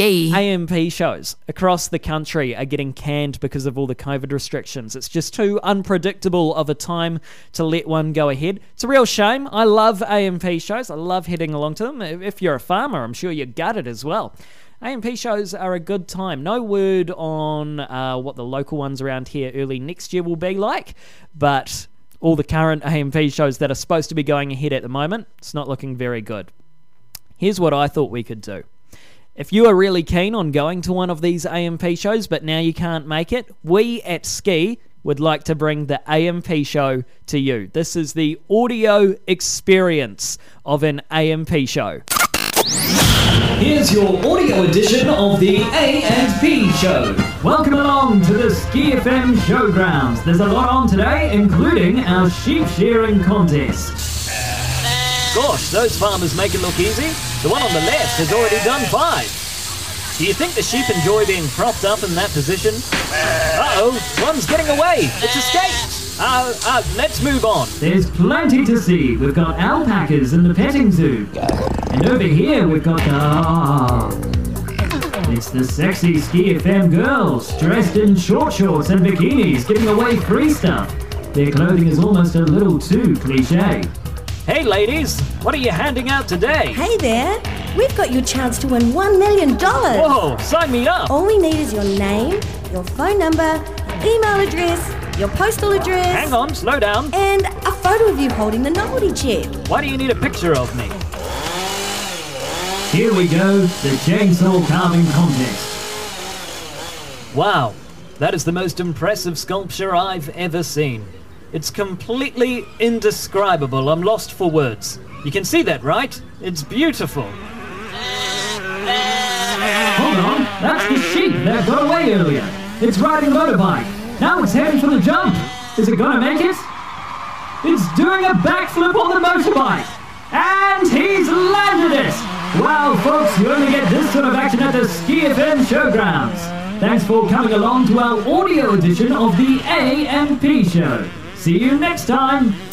ski. A&P shows across the country are getting canned because of all the COVID restrictions. It's just too unpredictable of a time to let one go ahead. It's a real shame. I love A&P shows. I love heading along to them. If you're a farmer, I'm sure you're gutted as well. A&P shows are a good time. No word on uh, what the local ones around here early next year will be like, but all the current A&P shows that are supposed to be going ahead at the moment, it's not looking very good. Here's what I thought we could do. If you are really keen on going to one of these A&P shows, but now you can't make it, we at Ski would like to bring the A&P show to you. This is the audio experience of an A&P show. Here's your audio edition of the A&P Show. Welcome along to the Ski FM Showgrounds. There's a lot on today, including our sheep shearing contest. Gosh, those farmers make it look easy. The one on the left has already done five. Do you think the sheep enjoy being propped up in that position? Uh-oh, one's getting away. It's escaped. Uh, uh, let's move on. There's plenty to see. We've got alpacas in the petting zoo. And over here we've got the... It's the sexy Ski FM girls, dressed in short shorts and bikinis, giving away free stuff. Their clothing is almost a little too cliche. Hey, ladies, what are you handing out today? Hey there! We've got your chance to win $1 million! Whoa, sign me up! All we need is your name, your phone number, your email address, your postal address. Hang on, slow down. And a photo of you holding the novelty check. Why do you need a picture of me? Here we go, the chainsaw carving contest. Wow, that is the most impressive sculpture I've ever seen. It's completely indescribable. I'm lost for words. You can see that, right? It's beautiful. Hold on, that's the sheep that got away earlier. It's riding a motorbike. Now it's heading for the jump. Is it gonna make it? It's doing a backflip on the motorbike. And he's landed it! Wow, folks, you only get this sort of action at the Ski FM Showgrounds. Thanks for coming along to our audio edition of the A&P Show. See you next time.